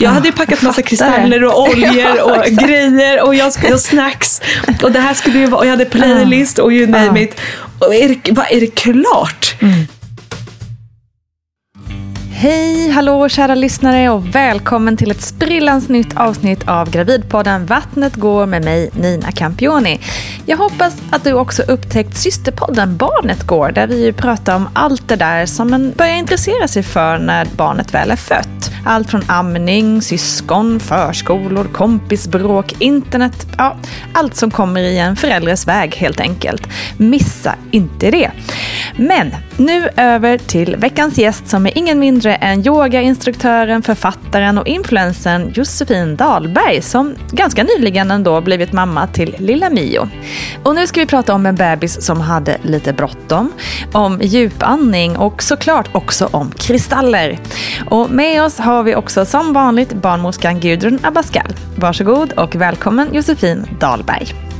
Jag hade packat massa kristaller och oljor och grejer och jag skulle ha snacks. Och det här skulle ju vara, och jag hade playlist och you name it. Och är det, vad, är det klart? Mm. Hej, hallå kära lyssnare och välkommen till ett sprillans nytt avsnitt av Gravidpodden Vattnet går med mig Nina Campioni. Jag hoppas att du också upptäckt systerpodden Barnet går där vi pratar om allt det där som man börjar intressera sig för när barnet väl är fött. Allt från amning, syskon, förskolor, kompisbråk, internet, ja, allt som kommer i en förälders väg helt enkelt. Missa inte det. Men nu över till veckans gäst som är ingen mindre än yogainstruktören, författaren och influensen Josefin Dahlberg som ganska nyligen ändå blivit mamma till lilla Mio. Och nu ska vi prata om en bebis som hade lite bråttom, om djupandning och såklart också om kristaller. Och med oss har vi också som vanligt barnmorskan Gudrun Abascal. Varsågod och välkommen Josefin Dahlberg.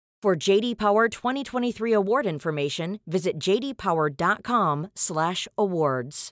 For JD Power 2023 award information, visit jdpower.com/awards.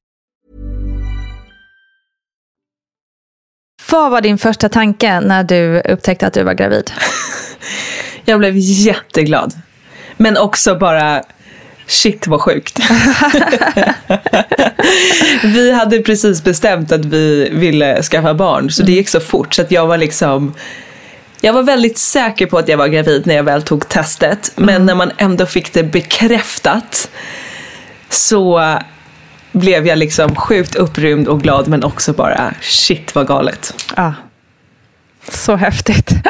Vad var din första tanke när du upptäckte att du var gravid? Jag blev jätteglad. Men också bara, shit vad sjukt. vi hade precis bestämt att vi ville skaffa barn, så det gick så fort. Så att jag var liksom... Jag var väldigt säker på att jag var gravid när jag väl tog testet. Men när man ändå fick det bekräftat så blev jag liksom sjukt upprymd och glad men också bara shit vad galet. Ja. Så häftigt.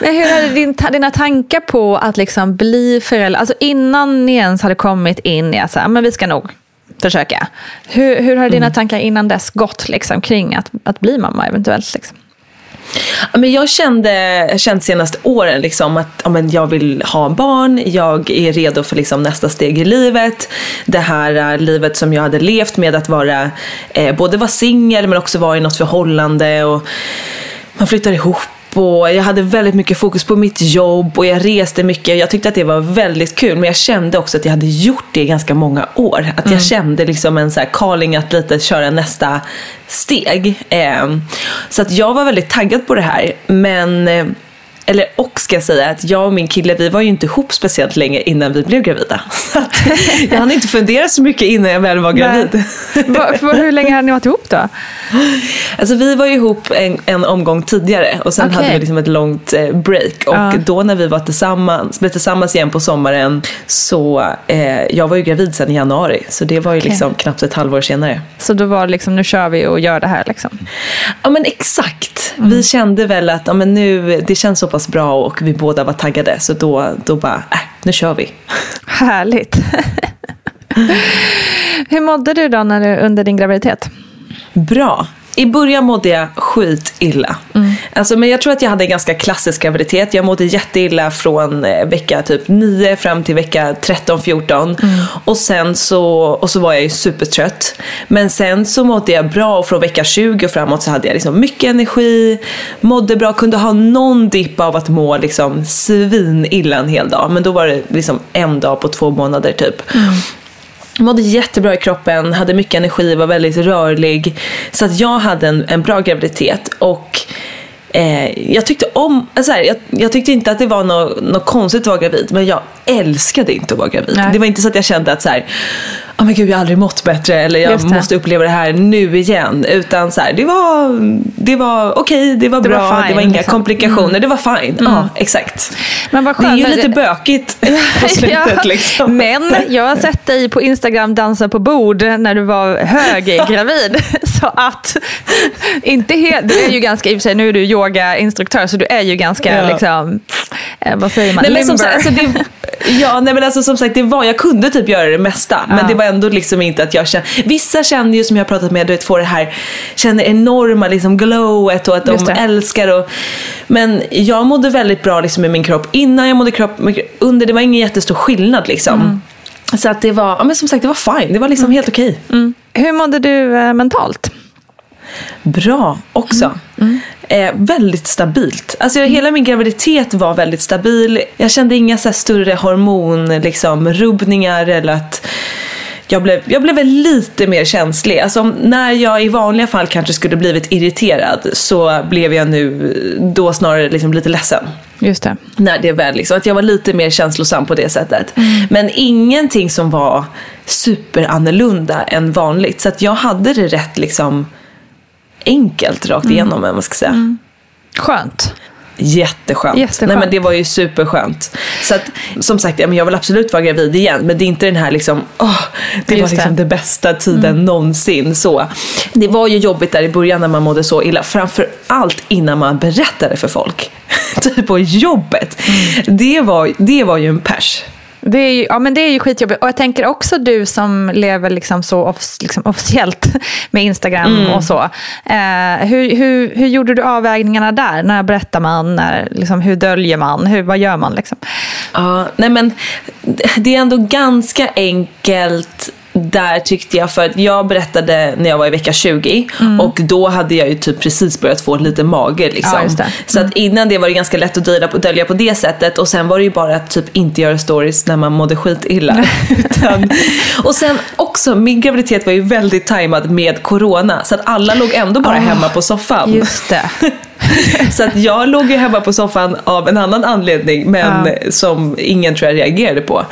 Men hur hade din, dina tankar på att liksom bli förälder, alltså innan ni ens hade kommit in i att säga, men vi ska nog försöka. Hur, hur har dina tankar innan dess gått liksom, kring att, att bli mamma eventuellt? Liksom? Men jag kände, kände känt senaste åren liksom att ja, men jag vill ha barn, jag är redo för liksom nästa steg i livet. Det här uh, livet som jag hade levt med att vara, eh, både vara singel men också vara i något förhållande. Och man flyttar ihop och jag hade väldigt mycket fokus på mitt jobb och jag reste mycket. Jag tyckte att det var väldigt kul men jag kände också att jag hade gjort det i ganska många år. Att jag kände liksom en så här calling att lite köra nästa steg. Eh, så att jag var väldigt taggad på det här. Men eh, eller och ska jag säga att jag och min kille vi var ju inte ihop speciellt länge innan vi blev gravida. Så jag hann inte fundera så mycket innan jag väl var gravid. Va, för hur länge hade ni varit ihop då? Alltså vi var ju ihop en, en omgång tidigare och sen Okej. hade vi liksom ett långt eh, break. Och Ja. då när vi var tillsammans, blev tillsammans igen på sommaren så eh, jag var ju gravid sen i januari. Så det var ju liksom knappt ett halvår senare. Så då var det liksom, nu kör vi och gör det här liksom. Ja men exakt. Mm. Vi kände väl att ja, men nu, det känns så pass bra och vi båda var taggade. Så då, då bara, äh, nu kör vi. Härligt. hur mådde du då när du, under din graviditet? Bra. I början mådde jag skit illa. Alltså, men jag tror att jag hade en ganska klassisk graviditet. Jag mådde jätteilla från eh, vecka typ 9 fram till vecka 13-14. Och sen så, och så var jag ju supertrött. Men sen så mådde jag bra och från vecka 20 och framåt så hade jag liksom mycket energi. Mådde bra, kunde ha någon dipp av att må liksom svinilla en hel dag. Men då var det liksom en dag på två månader typ. Mådde jättebra i kroppen, hade mycket energi, var väldigt rörlig. Så att jag hade en, en bra graviditet. Och eh, jag tyckte om, alltså här, jag, jag tyckte inte att det var något, något konstigt att vara gravid. Men jag älskade inte att vara gravid. Nej. Det var inte så att jag kände att så här, oh men gud jag har aldrig mått bättre. Eller jag det. måste uppleva det här nu igen. Utan så här, det var, det var okej, det var Det var bra, det fine, var inga liksom. komplikationer. Det var fine. Ja, exakt. Men vad Det är skönt ju lite bökigt på slutet liksom. Men jag har sett dig på Instagram dansa på bord när du var höggravid. Så att, inte helt, du är ju ganska, i och för sig nu är du yogainstruktör så du är ju ganska Ja. liksom, eh, vad säger man, Nej, men som limber. sagt, alltså det, ja, nej, men alltså, som sagt, det var, jag kunde typ göra det mesta. Ja. Men det var ändå liksom inte att jag kände... Vissa känner ju som jag har pratat med, du vet, får det här, känner enorma liksom glowet och att Just de det. älskar och... Men jag mådde väldigt bra liksom, i min kropp innan jag mådde kropp, under. Det var ingen jättestor skillnad liksom. Mm. Så att det var, ja, men som sagt, det var fine. Det var liksom helt okej. Hur mådde du eh, mentalt? Bra också. Eh, väldigt stabilt. Alltså hela min graviditet var väldigt stabil. Jag kände inga så större hormon, liksom, rubbningar eller att jag blev, jag blev lite mer känslig. Alltså när jag i vanliga fall kanske skulle blivit irriterad så blev jag nu då snarare liksom lite ledsen. Just det. När det väl liksom, att jag var lite mer känslosam på det sättet. Men ingenting som var superannorlunda än vanligt. Så att jag hade det rätt liksom enkelt rakt igenom, mm. man ska säga. Skönt. Jätteskönt. Jätteskönt. Nej men det var ju superskönt. Så att, som sagt, jag vill absolut vara gravid igen. Men det är inte den här liksom, åh, det var Just liksom det. det bästa tiden någonsin. Så. Det var ju jobbigt där i början när man mådde så illa. Framför allt innan man berättade för folk. typ på jobbet. Det, var, det var ju en pers. Det är ju, ja, men det är ju skitjobbigt. Och jag tänker också du som lever liksom så off, liksom officiellt med Instagram Mm. och så. Eh, hur, hur, hur gjorde du avvägningarna där? När berättar man? När, liksom, hur döljer man? Hur, vad gör man? Liksom? Ja, nej men det är ändå ganska enkelt där tyckte jag för att jag berättade när jag var i vecka 20 och då hade jag ju typ precis börjat få lite mage liksom. Ja, det. Så att innan det var det ganska lätt att dölja på, dölja på det sättet och sen var det ju bara att typ inte göra stories när man mådde skit illa. Utan, och sen också, min graviditet var ju väldigt tajmad med corona så att alla låg ändå bara hemma på soffan. Just det. Så att jag låg ju hemma på soffan av en annan anledning men Ja. som ingen tror jag reagerade på.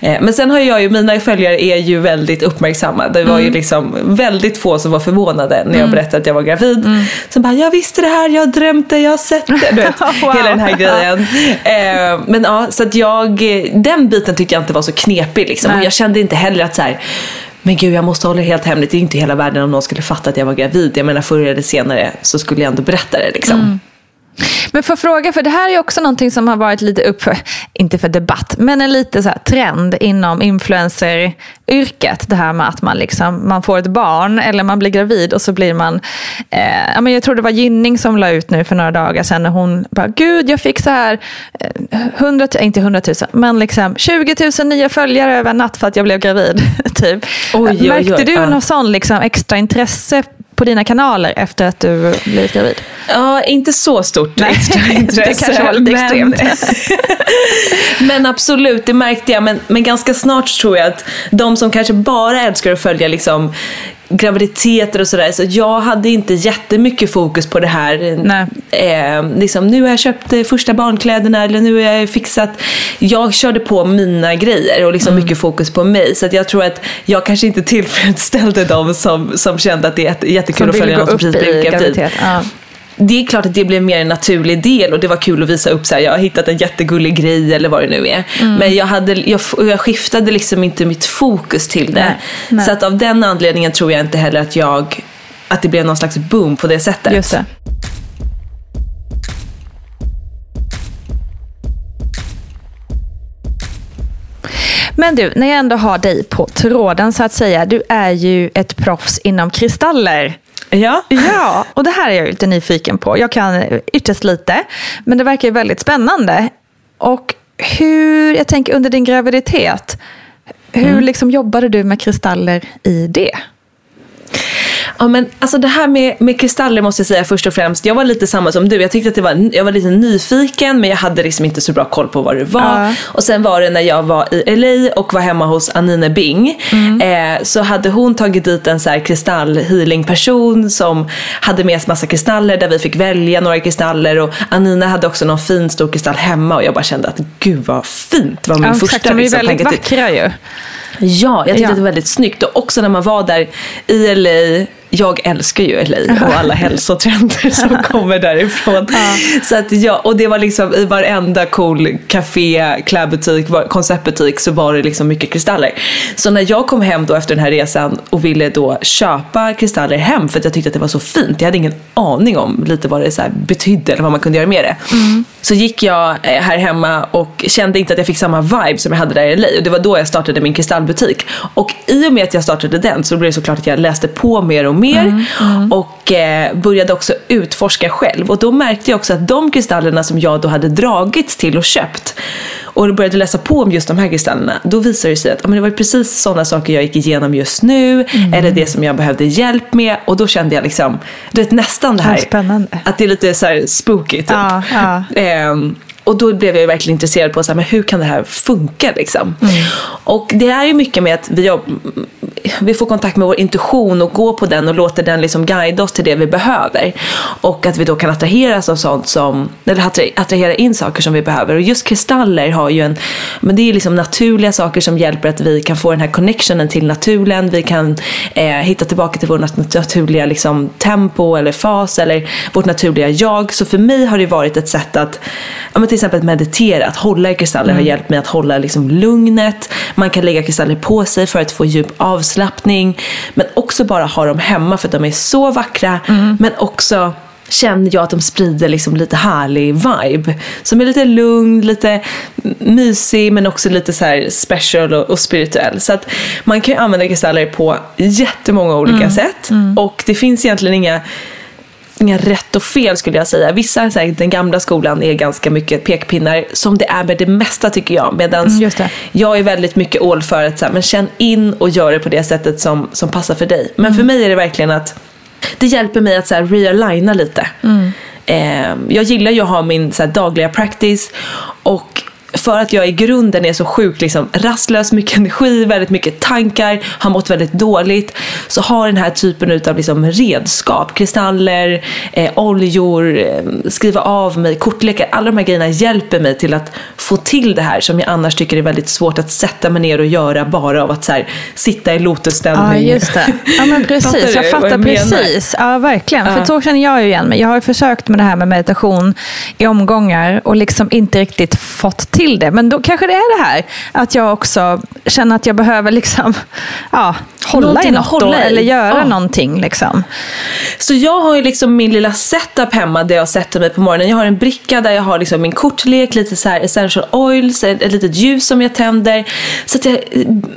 Eh, Men sen har jag ju, mina följare är ju väldigt uppmärksamma. Det var ju Mm. liksom väldigt få som var förvånade när jag berättade att jag var gravid. Mm. Som bara, jag visste det här, jag har drömt det, jag har sett det. Du vet, Wow. hela den här grejen. Eh, Men ja, så att jag, den biten tyckte jag inte var så knepig liksom. Och jag kände inte heller att så här, men gud jag måste hålla det helt hemligt. Det är inte hela världen om någon skulle fatta att jag var gravid. Jag menar förr eller senare så skulle jag ändå berätta det liksom. Mm. Men för fråga, för det här är också någonting som har varit lite upp för, inte för debatt, men en lite så trend inom influenceryrket. Det här med att man, liksom, man får ett barn eller man blir gravid och så blir man, eh, men jag tror det var Gynning som la ut nu för några dagar sedan när hon bara, gud jag fick så här, eh, 100, inte 100 000, men liksom 20 000 nya följare över en natt för att jag blev gravid. typ. Oj, oj, oj, Märkte du någon sån liksom, extra intresse på dina kanaler efter att du blivit gravid? Ja, inte så stort Nej, extra det intresse. kanske var lite extremt. men absolut, det märkte jag. Men, men ganska snart tror jag att de som kanske bara älskar att följa liksom, graviditeter och sådär. Så jag hade inte jättemycket fokus på det här. Eh, liksom, nu har jag köpt första barnkläderna eller nu har jag fixat. Jag körde på mina grejer och liksom Mm. mycket fokus på mig. Så jag tror att jag kanske inte tillfredsställde dem som, som kände att det är jätte- jättekul Som att följa någon som precis blivit gravid. Ja. Det är klart att det blev mer en naturlig del och det var kul att visa upp så här, jag har hittat en jättegullig grej eller vad det nu är. Mm. Men jag, hade, jag, jag skiftade liksom inte mitt fokus till det. Nej, nej. Så att av den anledningen tror jag inte heller att jag att det blev någon slags boom på det sättet. Just det. Men du, när jag ändå har dig på tråden så att säga. Du är ju ett proffs inom kristaller. Ja. Ja, och det här är jag lite nyfiken på. Jag kan ytterst lite, men det verkar ju väldigt spännande. Och hur, jag tänker under din graviditet, hur liksom jobbade du med kristaller i det? Ja, men alltså det här med, med kristaller måste jag säga först och främst. Jag var lite samma som du. Jag tyckte att det var, jag var lite nyfiken men jag hade liksom inte så bra koll på vad det var. Ja. Och sen var det när jag var i LA och var hemma hos Anine Bing. Eh, så hade hon tagit dit en så här kristallhealing person som hade med sig massa kristaller där vi fick välja några kristaller. Och Anina hade också någon fin stor kristall hemma och jag bara kände att gud vad fint. Det var min Ja, första exakt, de är liksom, väldigt vackra ju. Ja, jag tyckte Ja. att det var väldigt snyggt. Och också när man var där i LA. Jag älskar ju LA och alla hälsotrender som kommer därifrån. Så att ja, och det var liksom i varenda cool café, klädbutik, konceptbutik så var det liksom mycket kristaller. Så när jag kom hem då efter den här resan och ville då köpa kristaller hem för att jag tyckte att det var så fint. Jag hade ingen aning om lite vad det så här betydde eller vad man kunde göra med det. Så gick jag eh, här hemma och kände inte att jag fick samma vibe som jag hade där i LA. Och det var då jag startade min kristallbutik. Och i och med att jag startade den så blev det såklart att jag läste på mer och mer. Och eh, började också utforska själv. Och då märkte jag också att de kristallerna som jag då hade dragits till och köpt och började läsa på om just de här kristallerna, då visade det sig att ja, men det var precis sådana saker jag gick igenom just nu, eller det som jag behövde hjälp med. Och då kände jag liksom, du vet nästan det här, spännande. att det är lite så här spooky typ. Ja, ja. Ehm, och då blev jag ju verkligen intresserad på så här, men hur kan det här funka liksom. Mm. Och det är ju mycket med att vi, jobb- vi får kontakt med vår intuition och går på den och låter den liksom guida oss till det vi behöver. Och att vi då kan attraheras av sånt som, eller attra- attrahera in saker som vi behöver. Och just kristaller har ju en, men det är liksom naturliga saker som hjälper att vi kan få den här connectionen till naturen. Vi kan eh, hitta tillbaka till vår nat- naturliga liksom, tempo eller fas eller vårt naturliga jag. Så för mig har det varit ett sätt att ja, men till exempel meditera, att hålla i kristaller har hjälpt mig att hålla liksom, lugnet. Man kan lägga kristaller på sig för att få djup avslappning. Men också bara ha dem hemma för att de är så vackra. Men också känner jag att de sprider liksom lite härlig vibe. Som är lite lugn, lite mysig men också lite så här special och, och spirituell. Så att man kan ju använda kristaller på jättemånga olika sätt. Och det finns egentligen inga inga rätt och fel skulle jag säga. Vissa, så här, den gamla skolan är ganska mycket pekpinnar som det är med det mesta tycker jag. Medan Mm, jag är väldigt mycket all för att så här, men känn in och gör det på det sättet som, som passar för dig. Men för mig är det verkligen att det hjälper mig att så här, realigna lite. Eh, jag gillar ju att ha min så här, dagliga practice och för att jag i grunden är så sjukt liksom, rastlös, mycket energi, väldigt mycket tankar, har mått väldigt dåligt. Så har den här typen av liksom, redskap, kristaller, eh, oljor, eh, skriva av mig, kortlekar. Alla de här grejerna hjälper mig till att få till det här som jag annars tycker är väldigt svårt att sätta mig ner och göra bara av att här, sitta i Ja, lotusställning. just det. Ja, men precis. Jag fattar jag menar? precis. Ja, verkligen. För Ja. så känner jag ju igen mig. Jag har försökt med det här med meditation i omgångar och liksom inte riktigt fått till det. Men då kanske det är det här att jag också känner att jag behöver liksom, ja, hålla Någonting i något då, i. eller göra Ja. någonting. Liksom. Så jag har ju liksom min lilla setup hemma där jag sätter mig på morgonen. Jag har en bricka där jag har liksom min kortlek, lite så här essential oils, ett, ett litet ljus som jag tänder. Så att jag,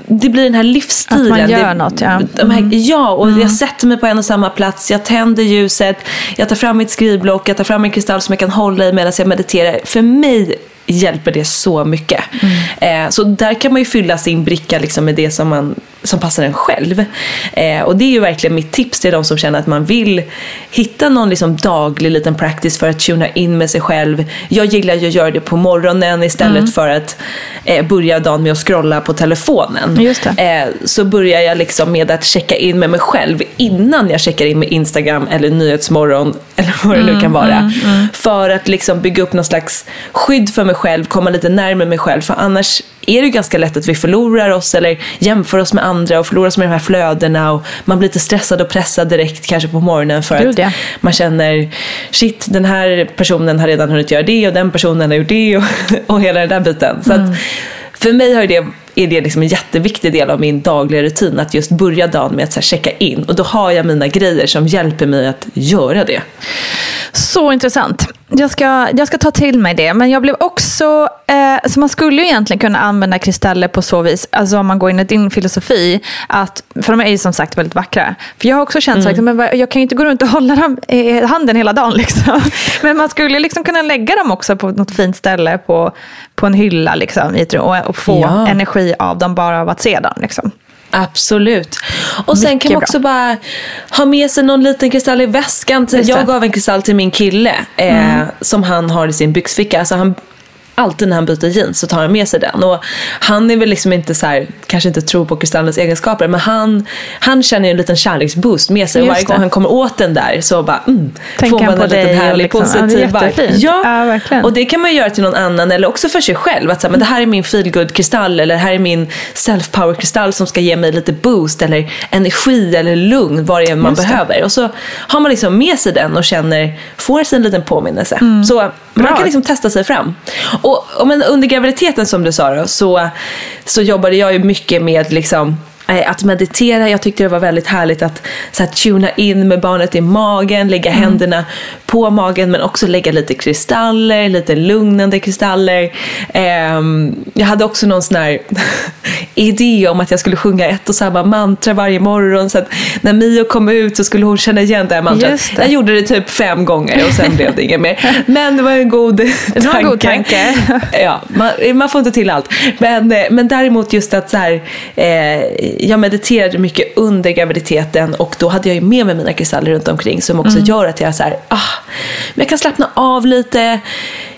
det blir den här livsstilen. Att man gör det, något, ja. Mm. De här, ja, och jag sätter mig på en och samma plats. Jag tänder ljuset, jag tar fram mitt skrivblock, jag tar fram en kristall som jag kan hålla i medan jag mediterar. För mig hjälper det så mycket. Mm. Eh, så där kan man ju fylla sin bricka liksom med det som, man, som passar en själv. Eh, och det är ju verkligen mitt tips till de som känner att man vill hitta någon liksom daglig liten practice för att tuna in med sig själv. Jag gillar ju att göra det på morgonen istället Mm. för att eh, börja dagen med att scrolla på telefonen. Eh, så börjar jag liksom med att checka in med mig själv innan jag checkar in med Instagram eller Nyhetsmorgon eller vad det nu kan vara. För att liksom bygga upp någon slags skydd för mig själv, komma lite närmare mig själv. För annars är det ganska lätt att vi förlorar oss eller jämför oss med andra och förlorar oss med de här flödena och man blir lite stressad och pressad direkt kanske på morgonen för Gud, att ja. man känner shit den här personen har redan hunnit göra det och den personen har gjort det och, och hela den där biten. Så Mm. att för mig har det, är det liksom en jätteviktig del av min dagliga rutin att just börja dagen med att så checka in och då har jag mina grejer som hjälper mig att göra det. Så intressant. Jag ska, jag ska ta till mig det. Men jag blev också... Eh, så man skulle ju egentligen kunna använda kristaller på så vis, alltså om man går in i din filosofi, att, för de är ju som sagt väldigt vackra. För jag har också känt men vad- jag kan ju inte gå runt och hålla dem i handen hela dagen. Liksom. Men man skulle liksom kunna lägga dem också på något fint ställe på, på en hylla liksom, och, och få Ja. energi av dem bara av att se dem. Liksom. Absolut. Och sen Mycket kan man bra. också bara ha med sig någon liten kristall i väskan. Mm. Jag gav en kristall till min kille eh, som han har i sin byxficka. Alltså han, alltid när han byter jeans så tar han med sig den. Och han är väl liksom inte så här, kanske inte tror på kristallens egenskaper men han, han känner ju en liten kärleksboost med sig. Och varje gång det. han kommer åt den där så bara mm, får man en liten härlig liksom, ja, det positiv vibe. jättefint. Ja, Ja, och det kan man göra till någon annan eller också för sig själv. Att säga, men det här är min feelgood kristall eller det här är min self-power kristall som ska ge mig lite boost eller energi eller lugn vad det är man Just det. behöver. Och så har man liksom med sig den och känner, får sig en liten påminnelse. Så man kan liksom testa sig fram. Och, och men under graviditeten som du sa då, så, så jobbade jag ju mycket med liksom att meditera, jag tyckte det var väldigt härligt att så här, tuna in med barnet i magen, lägga Mm. händerna på magen men också lägga lite kristaller, lite lugnande kristaller. Ehm, jag hade också någon sån här idé om att jag skulle sjunga ett och samma mantra varje morgon så att när Mio kom ut så skulle hon känna igen det här mantrat. Det. Jag gjorde det typ fem gånger och sen blev det inget mer. Men det var en god tanke. var en god tanke. ja, man, man får inte till allt. Men, eh, men däremot just att så här, eh, jag mediterade mycket under graviditeten och då hade jag ju med mig mina kristaller runt omkring som också gör att jag så här, ah, men jag kan slappna av lite.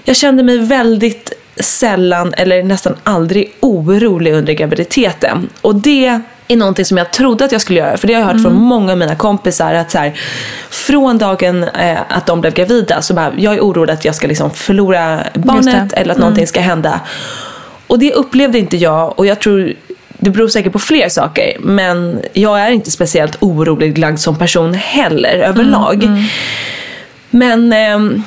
Jag kände mig väldigt sällan eller nästan aldrig orolig under graviditeten. Och det är någonting som jag trodde att jag skulle göra. För det har jag hört från många av mina kompisar. att så här, Från dagen eh, att de blev gravida så bara, jag är orolig att jag ska liksom förlora barnet eller att någonting ska hända. Och det upplevde inte jag och jag tror det beror säkert på fler saker men jag är inte speciellt orolig lagd som person heller överlag. Men ehm,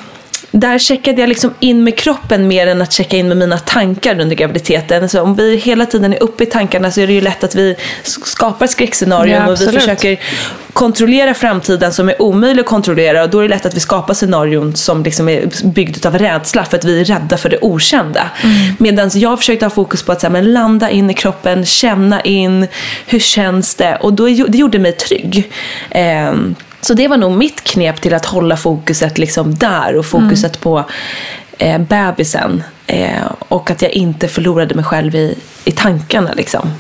där checkade jag liksom in med kroppen mer än att checka in med mina tankar under graviditeten. Så om vi hela tiden är uppe i tankarna så är det ju lätt att vi skapar skräckscenarion Ja, och vi försöker kontrollera framtiden som är omöjlig att kontrollera och då är det lätt att vi skapar scenarion som liksom är byggd av rädsla för att vi är rädda för det okända. Medan jag försökte ha fokus på att så här, men landa in i kroppen, känna in, hur känns det? Och då, det gjorde mig trygg. Ehm, så det var nog mitt knep till att hålla fokuset liksom där och fokuset på eh, bebisen. Eh, och att jag inte förlorade mig själv i, i tankarna liksom.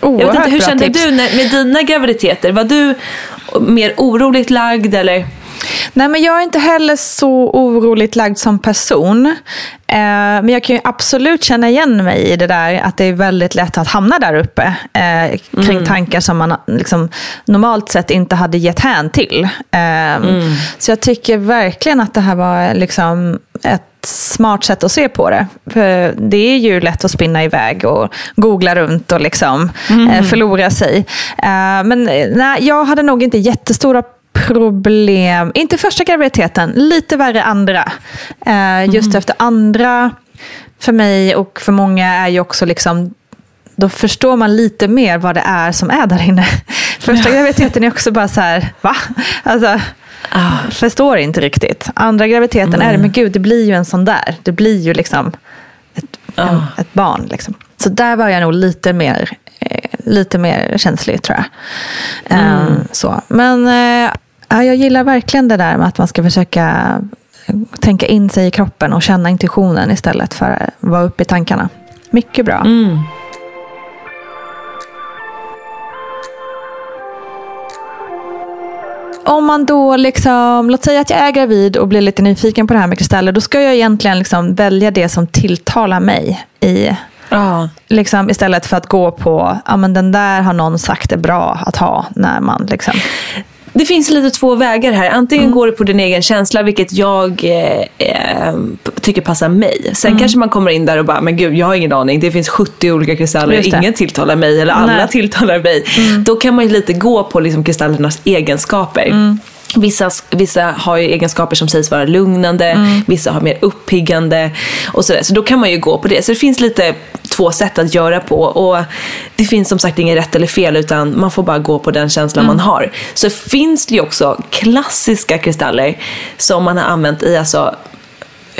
Jag vet inte, hur kände tips. du när, med dina graviditeter? Var du mer oroligt lagd eller? Nej, men jag är inte heller så oroligt lagd som person. Eh, men jag kan ju absolut känna igen mig i det där att det är väldigt lätt att hamna där uppe eh, kring tankar som man liksom, normalt sett inte hade gett hän till. Eh, Så jag tycker verkligen att det här var liksom ett smart sätt att se på det. För det är ju lätt att spinna iväg och googla runt och liksom, eh, förlora sig. Eh, men eh, nej, jag hade nog inte jättestora problem, inte första graviditeten, lite värre andra. Eh, just efter andra, för mig och för många är ju också liksom då förstår man lite mer vad det är som är där inne. Första graviditeten är också bara så här, va? Alltså, Ah. förstår inte riktigt. Andra graviditeten är det, men gud, det blir ju en sån där. Det blir ju liksom ett, en, Ah. ett barn. Liksom. Så där var jag nog lite mer, eh, lite mer känslig, tror jag. Eh, så. Men eh, ja, jag gillar verkligen det där med att man ska försöka tänka in sig i kroppen och känna intuitionen istället för att vara uppe i tankarna. Mycket bra. Om man då liksom, låt säga att jag är gravid och blir lite nyfiken på det här med kristaller, då ska jag egentligen liksom välja det som tilltalar mig i, Ja. liksom, istället för att gå på, ja men den där har någon sagt är bra att ha när man liksom. Det finns lite två vägar här. Antingen går du på din egen känsla, vilket jag eh, eh, tycker passar mig. Sen kanske man kommer in där och bara, men gud, jag har ingen aning. Det finns 70 olika kristaller, ingen tilltalar mig eller alla Nej. tilltalar mig. Då kan man ju lite gå på liksom kristallernas egenskaper. Vissa, vissa har ju egenskaper som sägs vara lugnande, vissa har mer uppiggande och sådär. Så då kan man ju gå på det. Så det finns lite två sätt att göra på. Och det finns som sagt inget rätt eller fel utan man får bara gå på den känslan man har. Så finns det ju också klassiska kristaller som man har använt i alltså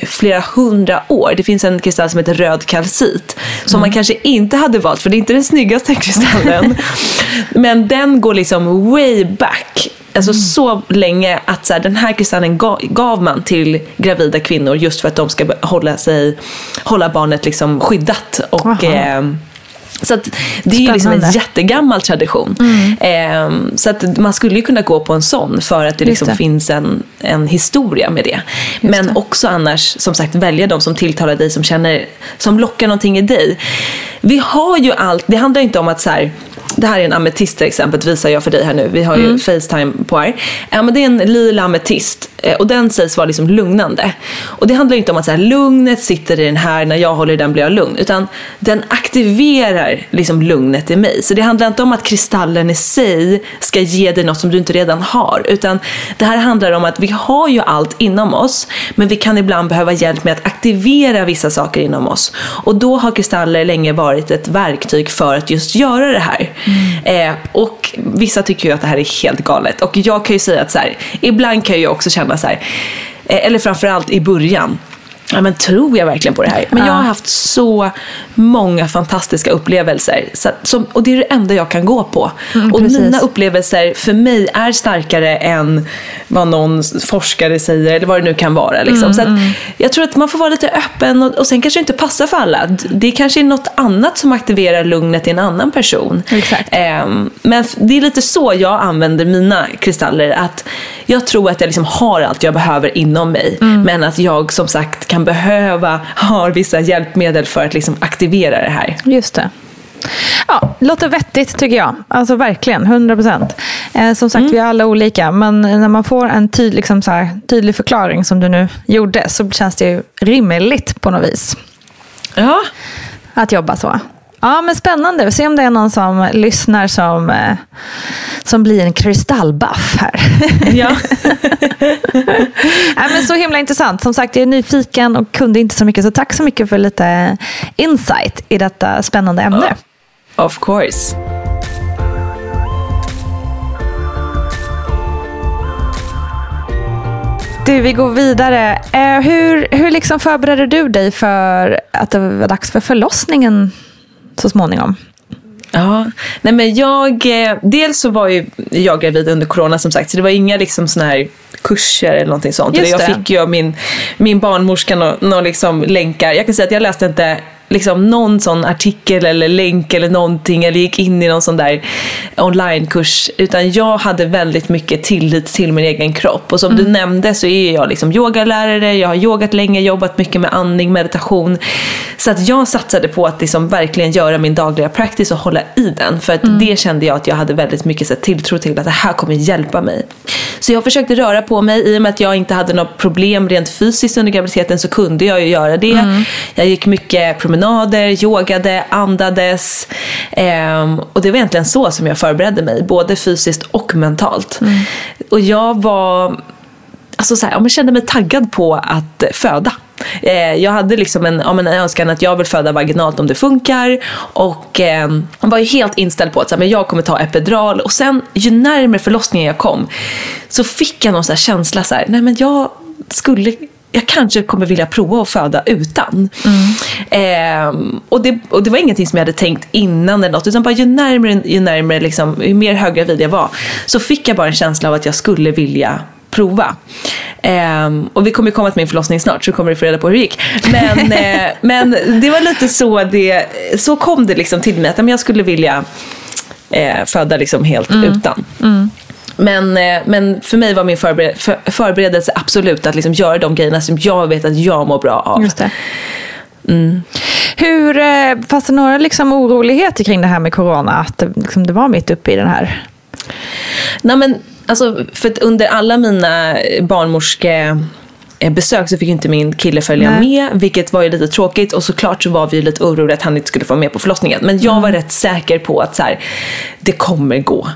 flera hundra år. Det finns en kristall som heter röd kalcit som man kanske inte hade valt för det är inte den snyggaste kristallen. Men den går liksom way back. Alltså så länge att så här, den här kristallen gav, gav man till gravida kvinnor just för att de ska hålla, sig, hålla barnet liksom skyddat. Och, Aha. eh, så att det är ju liksom en jättegammal tradition. Ehm, så att man skulle ju kunna gå på en sån för att det Just liksom det. finns en, en historia med det. Men det. också annars, som sagt, välja de som tilltalar dig, som känner, som lockar någonting i dig. Vi har ju allt, det handlar inte om att så här, det här är en ametist till exempel, visar jag för dig här nu. Vi har ju Facetime på här. Ja, men det är en lila ametist eh, och den sägs vara liksom lugnande. Och det handlar inte om att så här, lugnet sitter i den här, när jag håller i den blir jag lugn. Utan den aktiverar liksom lugnet i mig. Så det handlar inte om att kristallen i sig ska ge dig något som du inte redan har. Utan det här handlar om att vi har ju allt inom oss. Men vi kan ibland behöva hjälp med att aktivera vissa saker inom oss. Och då har kristaller länge varit ett verktyg för att just göra det här. Mm. Eh, och vissa tycker ju att det här är helt galet. Och jag kan ju säga att så här, ibland kan jag också känna så här, eh, eller framförallt i början, Ja, men tror jag verkligen på det här? Men jag har haft så många fantastiska upplevelser. Så, som, och det är det enda jag kan gå på. och precis. mina upplevelser för mig är starkare än vad någon forskare säger eller vad det nu kan vara. Liksom. så att jag tror att man får vara lite öppen och, och sen kanske det inte passar för alla. Det kanske är något annat som aktiverar lugnet i en annan person. Ehm, men det är lite så jag använder mina kristaller. Att jag tror att jag liksom har allt jag behöver inom mig. Men att jag som sagt kan behöva ha vissa hjälpmedel för att liksom aktivera det här. Just det. Ja, låter vettigt tycker jag. Alltså verkligen, 100 procent. Eh, som sagt, vi är alla olika. Men när man får en tydlig, liksom så här, tydlig förklaring som du nu gjorde så känns det ju rimligt på något vis Ja, att jobba så. Ja, men spännande. Vi ser om det är någon som lyssnar som, eh, som blir en kristallbuff här. ja. Nej, men så himla intressant. Som sagt, jag är nyfiken och kunde inte så mycket. Så tack så mycket för lite insight i detta spännande ämne. of course. Du, vi går vidare. Eh, hur hur liksom förbereder du dig för att det var dags för förlossningen så småningom? Ja, nej men jag, eh, dels så var ju jag gravid under corona som sagt, så det var inga liksom såna här kurser eller någonting sånt. Just jag det. fick ju av min, min barnmorska några nå liksom länkar. Jag kan säga att jag läste inte liksom någon sån artikel eller länk eller någonting eller gick in i någon sån där onlinekurs utan jag hade väldigt mycket tillit till min egen kropp och som Mm. du nämnde så är jag liksom yogalärare, jag har yogat länge, jobbat mycket med andning, meditation så att jag satsade på att liksom verkligen göra min dagliga practice och hålla i den för att Mm. det kände jag att jag hade väldigt mycket så tilltro till att det här kommer hjälpa mig. Så jag försökte röra på mig i och med att jag inte hade något problem rent fysiskt under graviditeten så kunde jag ju göra det. Mm. Jag gick mycket promenader, yogade, andades ehm, och det var egentligen så som jag förberedde mig, både fysiskt och mentalt. Och jag var alltså så här, ja, men kände mig taggad på att föda. Eh, jag hade liksom en, ja, en önskan att jag vill föda vaginalt om det funkar. Och eh, var ju helt inställd på att så här, men jag kommer ta epidural. Och sen ju närmare förlossningen jag kom så fick jag någon så här känsla så här, nej men jag skulle jag kanske kommer vilja prova att föda utan. Eh, och, det, och det var ingenting som jag hade tänkt innan eller något. Utan bara ju närmare, ju närmare liksom, ju mer höggravid jag var. Så fick jag bara en känsla av att jag skulle vilja prova. Eh, och vi kommer komma till min förlossning snart så kommer du få reda på hur det gick. Men, eh, men det var lite så det, så kom det liksom till mig att jag skulle vilja eh, föda liksom helt utan. Men, eh, men för mig var min förbered, för, förberedelse absolut att liksom göra de grejerna som jag vet att jag mår bra av. Just det. Hur, eh, fanns det några liksom oroligheter kring det här med corona? Att det, liksom, det var mitt uppe i den här... Nej, men, alltså, för under alla mina barnmorske besök så fick inte min kille följa Nej. med, vilket var ju lite tråkigt och såklart så var vi lite oroliga att han inte skulle få med på förlossningen. Men jag var rätt säker på att så här, det kommer gå.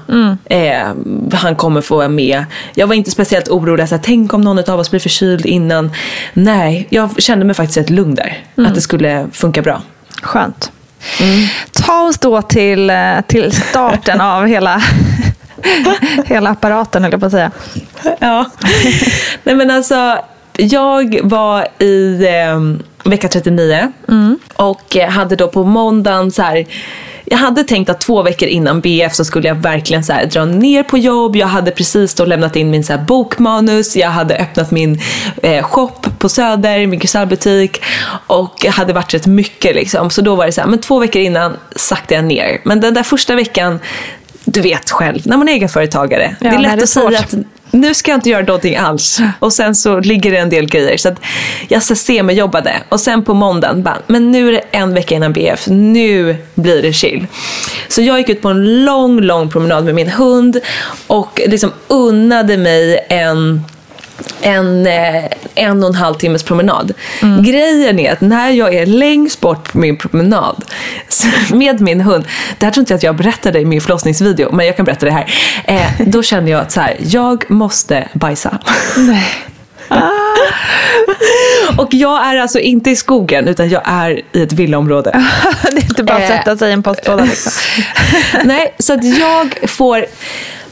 Eh, han kommer få vara med. Jag var inte speciellt orolig, så här, tänk om någon av oss blir förkyld innan. Nej, jag kände mig faktiskt rätt lugn där. Att det skulle funka bra. Skönt. Ta oss då till, eh, till starten av hela, hela apparaten, höll jag på att säga. Ja. Nej men alltså, jag var i eh, vecka 39 och eh, hade då på måndagen så här jag hade tänkt att två veckor innan BF så skulle jag verkligen så här dra ner på jobb. Jag hade precis då lämnat in min så här bokmanus. Jag hade öppnat min eh, shop på Söder, min kristallbutik. Och jag hade varit rätt mycket liksom. Så då var det så här, men två veckor innan saktade jag ner. Men den där första veckan, du vet själv, när man är egenföretagare. Ja, det är lätt det är att säga att nu ska jag inte göra någonting alls. Och sen så ligger det en del grejer. Så att jag så semi-jobbade. Och sen på måndagen bara, men nu är det en vecka innan BF. Nu blir det chill. Så jag gick ut på en lång, lång promenad med min hund. Och liksom unnade mig en en, eh, en och en halv timmes promenad. Grejen är att när jag är längst bort på min promenad med min hund, det här tror inte jag att jag berättade i min förlossningsvideo, men jag kan berätta det här. Eh, då känner jag att så här, jag måste bajsa. Nej. Och jag är alltså inte i skogen, utan jag är i ett villaområde. det är inte bara att Eh. sätta sig i en postlåda. Liksom. Nej, så att jag får...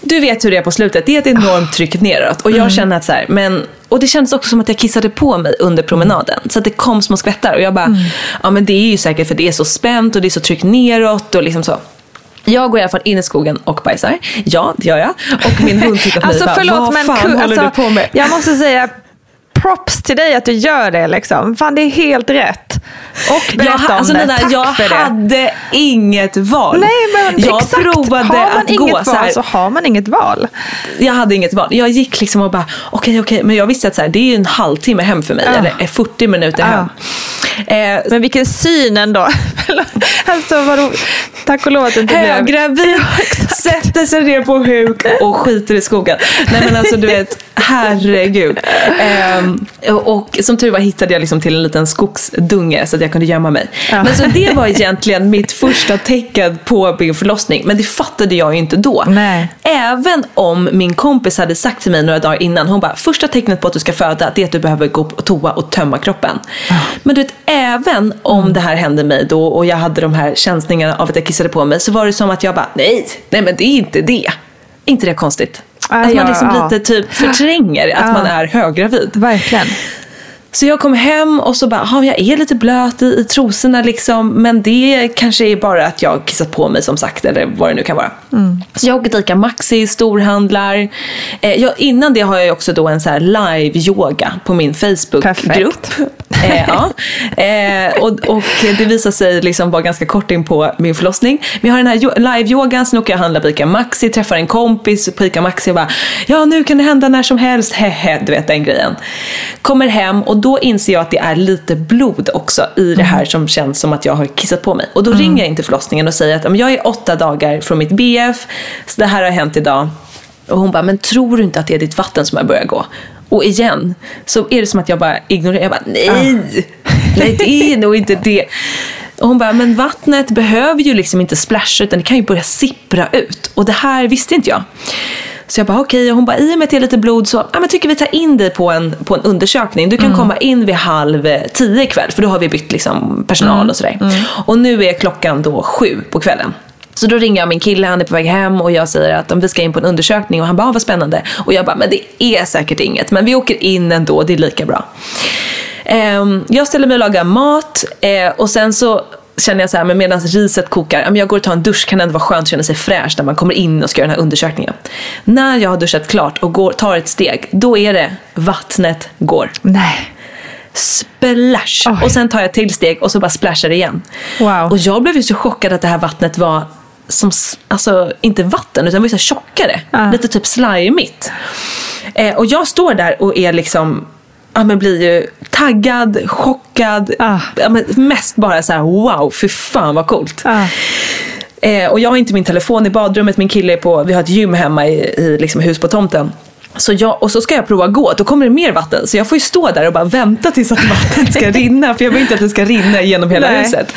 Du vet hur det är på slutet. Det är ett enormt tryck neråt. Och jag känner att så här, men... Och det kändes också som att jag kissade på mig under promenaden. Så att det kom små skvättar. Och jag bara, ja men det är ju säkert för det är så spänt och det är så tryck neråt och liksom så. Jag går i alla fall in i skogen och bajsar. Ja, det gör jag. Och min hund tittar på Alltså mig och bara, förlåt vad men fan håller alltså, du på med? jag måste säga props till dig att du gör det. Liksom. Fan, det är helt rätt. Och berätta jag, om alltså, det. Nina, Tack jag för det. hade inget val. Nej, men jag exakt. provade har man att inget gå val så här. så har man inget val. Jag hade inget val. Jag gick liksom och bara, okej, okej. Men jag visste att så här, det är en halvtimme hem för mig. Ja. Eller 40 minuter Ja. hem. Eh, Men vilken syn ändå. alltså, vadå? Tack och lov att det inte blev... Höggravid, sätter sig ner på huk och skiter i skogen. Nej men alltså du vet, herregud. Ehm, och, och som tur var hittade jag liksom till en liten skogsdunge så att jag kunde gömma mig. Ja. Men så det var egentligen mitt första tecken på min förlossning. Men det fattade jag ju inte då. Nej. Även om min kompis hade sagt till mig några dagar innan, hon bara, första tecknet på att du ska föda det är att du behöver gå på toa och tömma kroppen. Men du vet, även om det här hände mig då och jag hade de här känslingarna av att jag kissade på mig så var det som att jag bara, nej, nej men det är inte det. inte det konstigt? Ja, att man ja, liksom ja. lite typ förtränger att Ja. man är höggravid. Verkligen. Så jag kom hem och så bara, "Ja, jag är lite blöt i, i trosorna liksom. Men det kanske är bara att jag kissat på mig som sagt. Eller vad det nu kan vara. Så jag åker till Ica Maxi, storhandlar. Eh, jag, innan det har jag också då en så här live-yoga på min Facebook-grupp. Eh, ja. eh, och, och det visar sig liksom vara ganska kort in på min förlossning. Men jag har den här live-yogan, sen åker jag och handlar på Ica Maxi, träffar en kompis på Ica Maxi och bara Ja, nu kan det hända när som helst, hehe, du vet den grejen. Kommer hem och då inser jag att det är lite blod också i det här som känns som att jag har kissat på mig. Och då ringer jag in till förlossningen och säger att jag är åtta dagar från mitt BF, så det här har hänt idag. Och hon bara, men tror du inte att det är ditt vatten som har börjat gå? Och igen så är det som att jag bara ignorerar. Jag bara, nej, nej det är nog inte det. Och hon bara, men vattnet behöver ju liksom inte splasha utan det kan ju börja sippra ut. Och det här visste inte jag. Så jag bara okej, och hon bara i och med att det är lite blod så ja, men tycker vi tar in dig på en, på en undersökning. Du kan komma in vid halv eh, tio ikväll för då har vi bytt liksom, personal och sådär. Och nu är klockan då sju på kvällen. Så då ringer jag min kille, han är på väg hem och jag säger att om vi ska in på en undersökning och han bara, ah, vad spännande. Och jag bara, men det är säkert inget, men vi åker in ändå, det är lika bra. Ehm, jag ställer mig och lagar mat eh, och sen så känner jag så här, men medan riset kokar, jag går och tar en dusch, kan ändå vara skönt att känna sig fräsch när man kommer in och ska göra den här undersökningen. När jag har duschat klart och går, tar ett steg, då är det vattnet går. Nej. Splash! Oj. Och sen tar jag ett till steg och så bara splashar det igen. Wow. Och jag blev ju så chockad att det här vattnet var som, alltså inte vatten utan det var så tjockare. Ja. Lite typ slimigt. Eh, och jag står där och är liksom, ja men blir ju taggad, chockad. Ah. Ja, men mest bara så här: wow, för fan vad coolt. Ah. Eh, och jag har inte min telefon i badrummet, min kille är på, vi har ett gym hemma i, i liksom hus på tomten. Så jag, och så ska jag prova att gå, då kommer det mer vatten. Så jag får ju stå där och bara vänta tills att vattnet ska rinna. För jag vill inte att det ska rinna genom hela Nej. huset.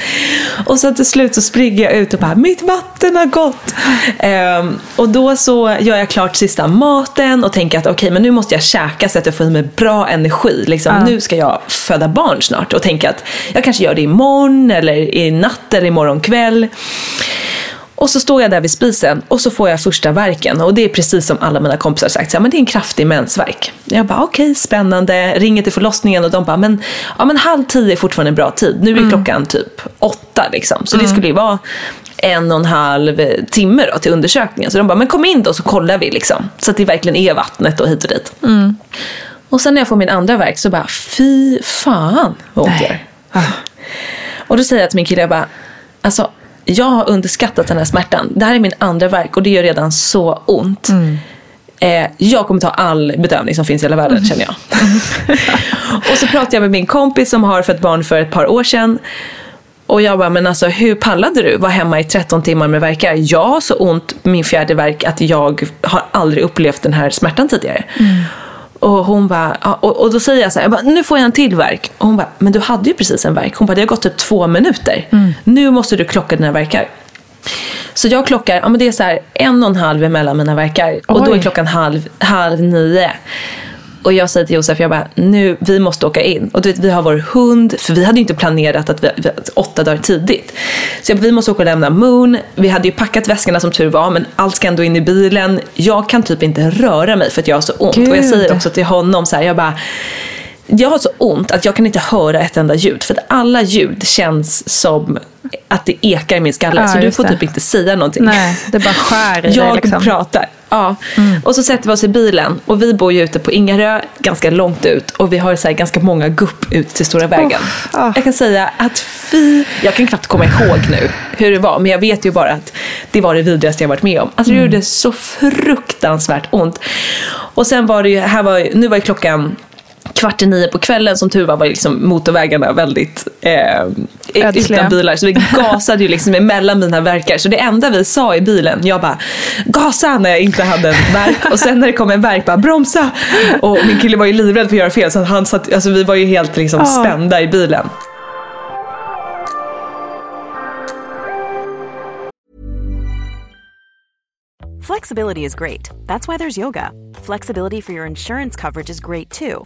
Och så till slut så springer jag ut och bara, mitt vatten har gått. Ehm, och då så gör jag klart sista maten och tänker att okej, men nu måste jag käka så att jag får i mig bra energi. Liksom, Ja. Nu ska jag föda barn snart och tänka att jag kanske gör det imorgon eller i natt eller imorgon kväll. Och så står jag där vid spisen och så får jag första verken och det är precis som alla mina kompisar sagt, så här, men det är en kraftig mensvärk. Jag bara okej, spännande, ringer till förlossningen och de bara, men, ja, men halv tio är fortfarande en bra tid. Nu är klockan typ åtta liksom, så det skulle ju vara en och en halv timme då till undersökningen. Så de bara, men kom in då så kollar vi liksom. Så att det verkligen är vattnet och hit och dit. Och sen när jag får min andra verk så bara, fy fan vad ont det. Och då säger jag till min kille, jag bara, alltså jag har underskattat den här smärtan. Det här är min andra verk och det gör redan så ont. Eh, jag kommer ta all bedövning som finns i hela världen känner jag. och så pratade jag med min kompis som har fött barn för ett par år sedan. Och jag bara, men alltså hur pallade du vara hemma i 13 timmar med verkar? Jag har så ont min fjärde verk att jag har aldrig upplevt den här smärtan tidigare. Och hon bara, och, och då säger jag så här, jag bara, nu får jag en till verk. Och hon bara, men du hade ju precis en verk. Hon bara, det har gått typ två minuter. Nu måste du klocka dina verkar. Så jag klockar, ja men det är så här en och en halv emellan mina verkar. Och då är klockan halv, halv nio. Och jag säger till Josef, jag bara, nu, vi måste åka in. Och du vet, vi har vår hund, för vi hade ju inte planerat att vi, vi, åtta dagar tidigt. Så jag bara, vi måste åka och lämna Moon. Vi hade ju packat väskorna som tur var, men allt ska ändå in i bilen. Jag kan typ inte röra mig för att jag har så ont. Och jag Gud. säger också till honom så här, jag bara, jag har så ont att jag kan inte höra ett enda ljud. För att alla ljud känns som att det ekar i min skalle. Ja, så du får det. typ inte säga någonting. Nej, det bara skär i dig Jag liksom. pratar. Ja. Och så sätter vi oss i bilen och vi bor ju ute på Ingarö, ganska långt ut och vi har så här ganska många gupp ut till Stora vägen. ah. Jag kan säga att fy, jag kan knappt komma ihåg nu hur det var men jag vet ju bara att det var det vidrigaste jag varit med om. Alltså det gjorde så fruktansvärt ont. Och sen var det ju, här var, nu var ju klockan kvart i nio på kvällen som tur var var liksom motorvägarna väldigt eh, Ödsliga. utan bilar. Så vi gasade ju liksom emellan mina verkar. Så det enda vi sa i bilen, jag bara gasa när jag inte hade en verk. Och sen när det kom en verk, bara bromsa. Och min kille var ju livrädd för att göra fel så han satt, alltså vi var ju helt liksom Ja. spända i bilen. Flexibility is great. That's why there's yoga. Flexibility for your insurance coverage is great too.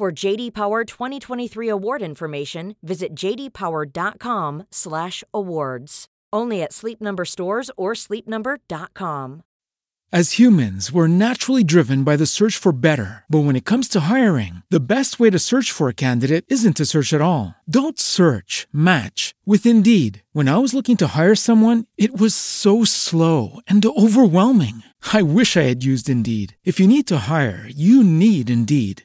For JD Power 2023 award information, visit jdpower.com/awards. Only at Sleep Number stores or sleepnumber.com. As humans, we're naturally driven by the search for better. But when it comes to hiring, the best way to search for a candidate isn't to search at all. Don't search, match with Indeed. When I was looking to hire someone, it was so slow and overwhelming. I wish I had used Indeed. If you need to hire, you need Indeed.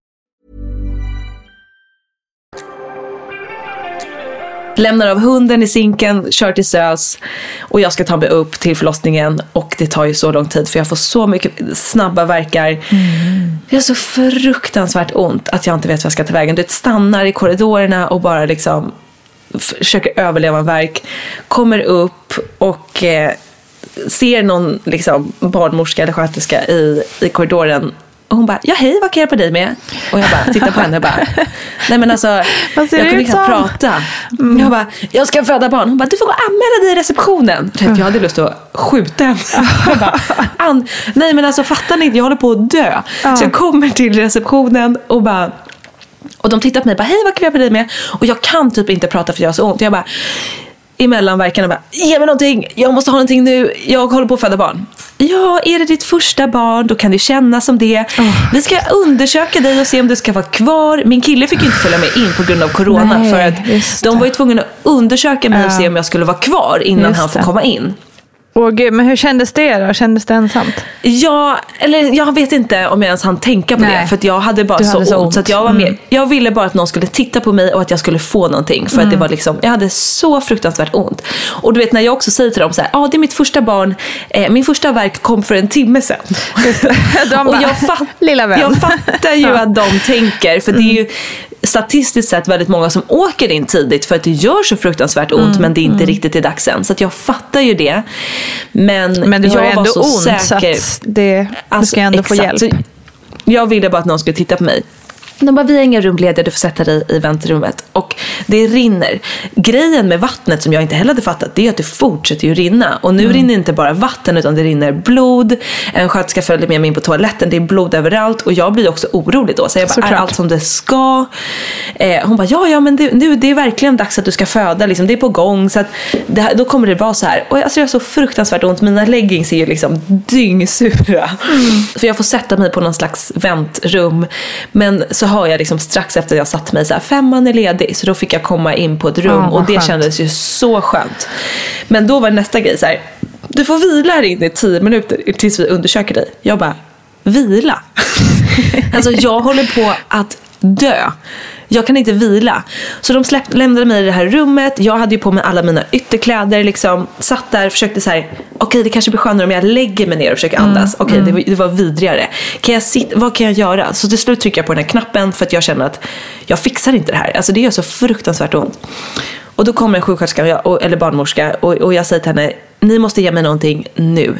Lämnar av hunden i sinken, kör till SÖS och jag ska ta mig upp till förlossningen och det tar ju så lång tid för jag får så mycket snabba verkar. Mm. Det är så fruktansvärt ont att jag inte vet vad jag ska ta vägen. Det stannar i korridorerna och bara liksom försöker överleva en verk. Kommer upp och eh, ser någon liksom, barnmorska eller sköterska i, i korridoren och hon bara, ja hej, vad kan jag hjälpa dig med? Och jag bara tittar på henne och bara, nej men alltså, jag kunde knappt prata. Mm. Jag bara, jag ska föda barn. Hon bara, du får gå och anmäla dig i receptionen. Jag hade lust att skjuta henne. Jag bara, nej men alltså fattar ni inte, jag håller på att dö. Så jag kommer till receptionen och bara, och de tittar på mig och bara, hej vad kan jag hjälpa dig med? Och jag kan typ inte prata för jag har så ont. Jag bara, i mellanverkan och bara, ge mig någonting, jag måste ha någonting nu, jag håller på att föda barn. Ja, är det ditt första barn, då kan det kännas som det. Oh. Vi ska undersöka dig och se om du ska vara kvar. Min kille fick inte följa med in på grund av corona. Nej, för att de var ju tvungna att undersöka mig och se om jag skulle vara kvar innan just han får komma in. Åh gud, men hur kändes det då? Kändes det ensamt? Ja, eller jag vet inte om jag ens hann tänka på Nej. det. För att jag hade bara så, hade så ont. ont. Så att jag, var med, mm. jag ville bara att någon skulle titta på mig och att jag skulle få någonting. För mm. att det var liksom, jag hade så fruktansvärt ont. Och du vet när jag också säger till dem så här, ja ah, det är mitt första barn, eh, min första verk kom för en timme sedan. och jag, fatt, Lilla vän. jag fattar ju att de tänker, för det är ju statistiskt sett väldigt många som åker in tidigt för att det gör så fruktansvärt ont mm, men det är inte mm. riktigt är dags än. Så jag fattar ju det. Men, men det jag ändå var så ont säker. så att det, alltså, du ska ändå exakt. få hjälp. Så jag ville bara att någon skulle titta på mig. De bara, vi har inga rum lediga, du får sätta dig i väntrummet. Och det rinner. Grejen med vattnet som jag inte heller hade fattat, det är att det fortsätter ju rinna. Och nu mm. rinner inte bara vatten utan det rinner blod. En sköterska följde med mig in på toaletten, det är blod överallt. Och jag blir också orolig då. Så jag bara, Såklart. är allt som det ska? Eh, hon bara, ja ja men det, nu, det är verkligen dags att du ska föda, liksom, det är på gång. Så att det, då kommer det vara så här. Och alltså, jag har så fruktansvärt ont, mina leggings är ju liksom dyngsura. Mm. Så jag får sätta mig på någon slags väntrum. Men så hör jag liksom strax efter jag satt mig så här, femman är ledig. Så då fick jag komma in på ett rum oh, och det skönt. kändes ju så skönt. Men då var nästa grej så här, du får vila här inne i tio minuter tills vi undersöker dig. Jag bara, vila? alltså jag håller på att dö. Jag kan inte vila. Så de släppte, lämnade mig i det här rummet. Jag hade ju på mig alla mina ytterkläder. Liksom, satt där och försökte så här. Okej, okay, det kanske blir skönare om jag lägger mig ner och försöker andas. Mm, okej, okay, mm. det, det, var vidrigare. Kan jag sit, vad kan jag göra? Så till slut trycker jag på den här knappen för att jag känner att jag fixar inte det här. Alltså det gör så fruktansvärt ont. Och då kommer en sjuksköterska, eller barnmorska, och, och jag säger till henne, ni måste ge mig någonting nu.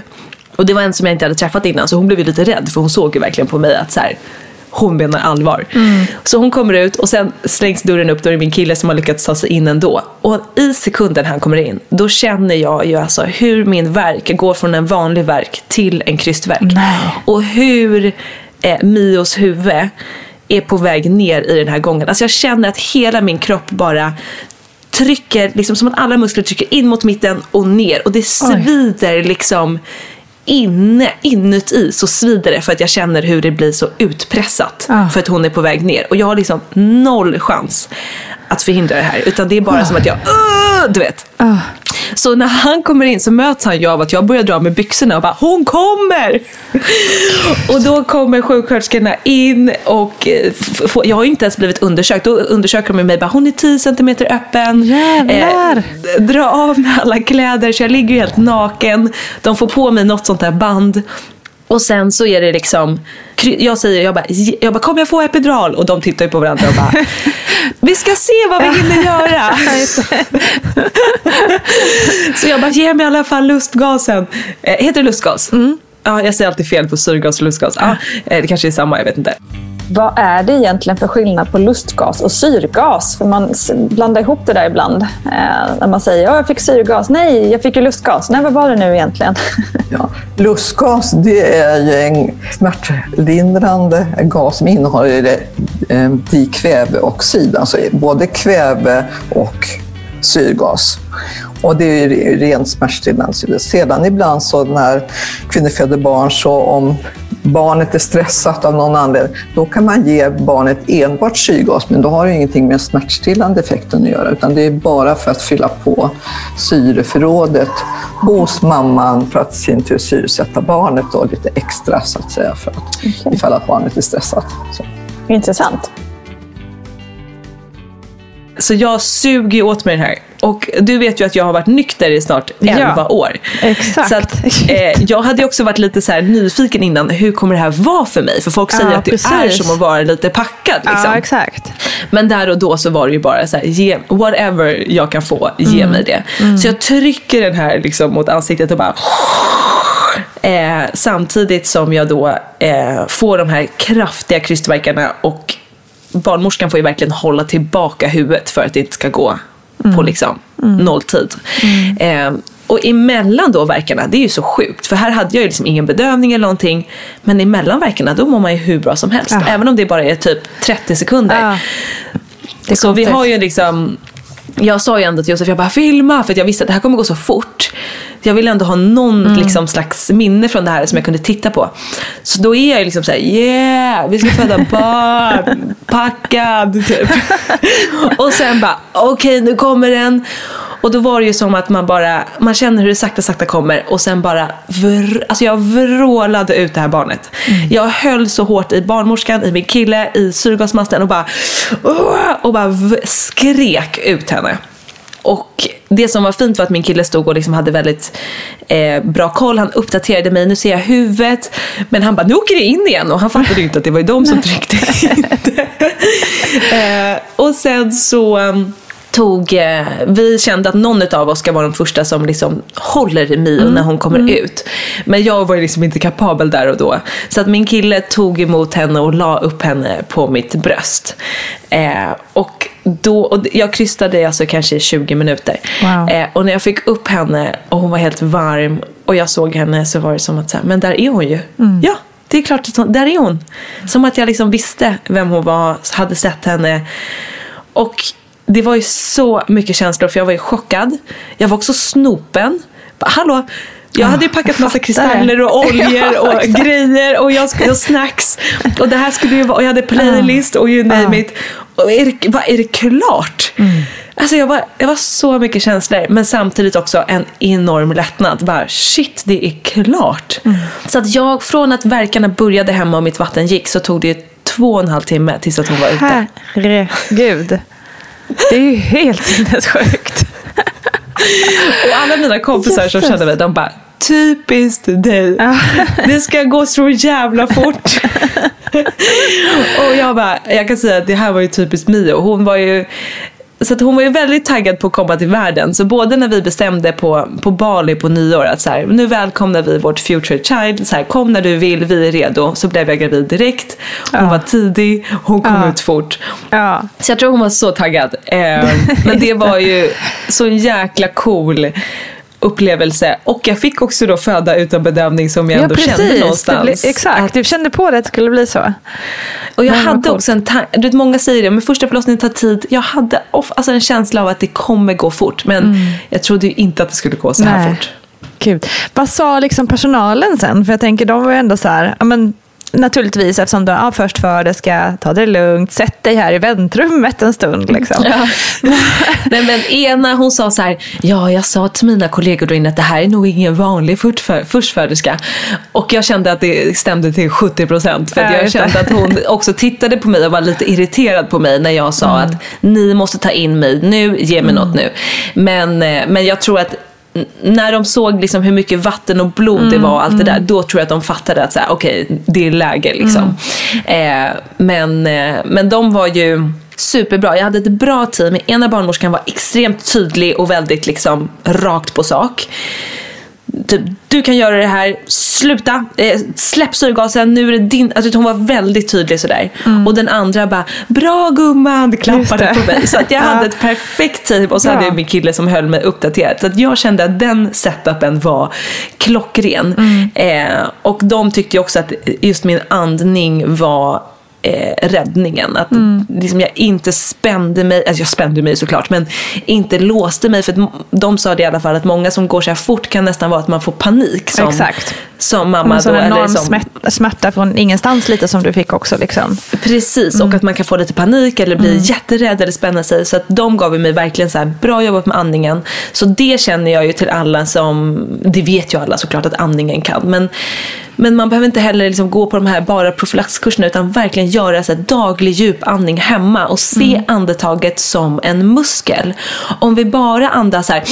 Och det var en som jag inte hade träffat innan så hon blev ju lite rädd för hon såg ju verkligen på mig att så här, hon menar allvar. Så hon kommer ut och sen slängs dörren upp, då är det min kille som har lyckats ta sig in ändå. Och i sekunden han kommer in, då känner jag ju alltså hur min verk går från en vanlig verk till en krystverk. Och hur eh, Mios huvud är på väg ner i den här gången. Alltså jag känner att hela min kropp bara trycker, liksom som att alla muskler trycker in mot mitten och ner. Och det svider liksom inne, inuti så svider det för att jag känner hur det blir så utpressat. Ah. För att hon är på väg ner. Och jag har liksom noll chans att förhindra det här. Utan det är bara som att jag, "Ugh!" du vet. Så när han kommer in så möts han ju av att jag börjar dra med byxorna och bara hon kommer! och då kommer sjuksköterskorna in och eh, f- f- jag har ju inte ens blivit undersökt. Då undersöker de mig bara hon är 10 cm öppen. Jävlar. Eh, dra av med alla kläder så jag ligger ju helt naken. De får på mig något sånt där band. Och sen så är det liksom, jag säger, jag bara, jag bara kommer jag få epidural? Och de tittar ju på varandra och bara, vi ska se vad vi hinner göra. så jag bara, ge mig i alla fall lustgasen. Eh, heter det lustgas? Ja, jag säger alltid fel på syrgas och lustgas. Ja, eh, det kanske är samma, jag vet inte. Vad är det egentligen för skillnad på lustgas och syrgas? För man blandar ihop det där ibland. Eh, när man säger att jag fick syrgas. Nej, jag fick ju lustgas. Nej, vad var det nu egentligen? Ja. Lustgas det är ju en smärtlindrande gas som innehåller eh, dikväveoxid, alltså både kväve och syrgas. Och det är ju rent smärtstillande. Sedan ibland så när kvinnor föder barn så om barnet är stressat av någon anledning, då kan man ge barnet enbart syrgas, men då har det ingenting med smärtstillande effekten att göra, utan det är bara för att fylla på syreförrådet hos mamman för att i sin tur syresätta barnet då lite extra så att säga, för att, ifall att barnet är stressat. Så. Intressant. Så jag suger åt mig den här. Och du vet ju att jag har varit nykter i snart 11 Ja, år. exakt. Så att, eh, jag hade också varit lite så nyfiken innan, hur kommer det här vara för mig? För folk säger Ja, att det är precis. som att vara lite packad. Liksom. Ja, exakt. Men där och då så var det ju bara så här, ge, whatever jag kan få, ge mig det. Så jag trycker den här liksom mot ansiktet och bara Eh, samtidigt som jag då eh, får de här kraftiga krystvärkarna och barnmorskan får ju verkligen hålla tillbaka huvudet för att det inte ska gå på liksom nolltid. Eh, och emellan då verkarna, det är ju så sjukt för här hade jag ju liksom ingen bedövning eller någonting. Men emellan verkarna då mår man ju hur bra som helst. Ja. Även om det bara är typ 30 sekunder. Ja. Så vi har ju liksom jag sa ju ändå till Josef, jag bara filma för att jag visste att det här kommer gå så fort. Jag vill ändå ha någon Mm. liksom, slags minne från det här som jag kunde titta på. Så då är jag liksom såhär, yeah, vi ska föda barn, packad typ. Och sen bara, okej nu kommer den. Och då var det ju som att man bara, man känner hur det sakta sakta kommer och sen bara, vr, alltså jag vrålade ut det här barnet. Jag höll så hårt i barnmorskan, i min kille, i syrgasmasten och bara, och bara skrek ut henne. Och det som var fint var att min kille stod och liksom hade väldigt eh, bra koll. Han uppdaterade mig, nu ser jag huvudet. Men han bara, nu åker det in igen. Och han fattade ju inte att det var ju de som tryckte in eh, och sen så um, tog, eh, vi kände att någon av oss ska vara den första som liksom håller i Mio när hon kommer ut. Men jag var liksom inte kapabel där och då. Så att min kille tog emot henne och la upp henne på mitt bröst. Eh, och då, och jag krystade alltså kanske i 20 minuter. Wow. Eh, och när jag fick upp henne och hon var helt varm och jag såg henne så var det som att så här, men där är hon ju. Ja, det är klart att hon, där är hon. Som att jag liksom visste vem hon var, hade sett henne. Och det var ju så mycket känslor för jag var ju chockad. Jag var också snopen. Hallå? Jag hade ju packat massa kristaller och oljor och grejer och, jag skulle, och snacks. Och det här skulle ju vara, och jag hade playlist och you name it. Och är det, vad, är det klart? Alltså jag var, jag var så mycket känslor men samtidigt också en enorm lättnad. Bara shit, det är klart. Så att jag, från att verkarna började hemma och mitt vatten gick så tog det två och en halv timme tills att hon var ute. Herregud. Det är ju helt sinnessjukt. Och alla mina kompisar som Jesus. känner mig, de bara typiskt dig. Det ska gå så jävla fort. och jag bara, jag kan säga att det här var ju typiskt Mio. Hon var ju så att hon var ju väldigt taggad på att komma till världen. Så både när vi bestämde på, på Bali på nyår att så här, nu välkomnar vi vårt future child. Så här, kom när du vill, vi är redo. Så blev jag gravid direkt. Hon Ja. var tidig, hon kom Ja. ut fort. Ja. Så jag tror hon var så taggad. Eh, men det var ju så jäkla cool upplevelse. Och jag fick också då föda utan bedövning som jag Ja, ändå kände precis. någonstans. Det blir, exakt, du kände på det att det skulle bli så. Och jag hade coolt. också en tanke, du vet många säger det, men första förlossningen tar tid. Jag hade off, alltså en känsla av att det kommer gå fort. Men jag trodde ju inte att det skulle gå så här Mm. Nej. fort. Gud. Vad sa liksom personalen sen? För jag tänker, de var ju ändå så här, men, naturligtvis eftersom du ja, först föderska, ta det lugnt, sätt dig här i väntrummet en stund. Liksom. Nej men ena hon sa så här, ja jag sa till mina kollegor då inne att det här är nog ingen vanlig förstfö- förstföderska. Och jag kände att det stämde till 70 procent. För Ja, jag kände att hon också tittade på mig och var lite irriterad på mig när jag sa Mm. att ni måste ta in mig nu, ge mig något nu. Men, eh, men jag tror att när de såg liksom hur mycket vatten och blod det Mm, var och allt det där, då tror jag att de fattade att så här, okej, det är läge liksom. Mm. Eh, men, eh, men de var ju superbra. Jag hade ett bra team. Ena barnmorskan var extremt tydlig och väldigt liksom rakt på sak. Typ, du kan göra det här, sluta, eh, släpp syrgasen, nu är det din. Alltså, hon var väldigt tydlig sådär. Och den andra bara, bra gumman, klappade Mm. På mig. Så att jag Ja. hade ett perfekt team och så Bra. hade jag min kille som höll mig uppdaterad. Så att jag kände att den setupen var klockren. Mm. Eh, och de tyckte också att just min andning var eh, räddningen. Att Mm. liksom jag inte spände mig, alltså jag spände mig såklart, men inte låste mig. För att de sa det i alla fall att många som går så här fort kan nästan vara att man får panik som, Exakt. som Mamma en sån enorm som, smärt- smärta från ingenstans lite som du fick också. Liksom. Precis, och att man kan få lite panik eller bli jätterädd eller spänna sig. Så att de gav mig verkligen så här, bra jobbat med andningen. Så det känner jag ju till alla som, det vet ju alla såklart att andningen kan. Men, men man behöver inte heller liksom gå på de här bara profylaxkurserna utan verkligen göra så daglig djupandning hemma och se andetaget som en muskel. Om vi bara andas så här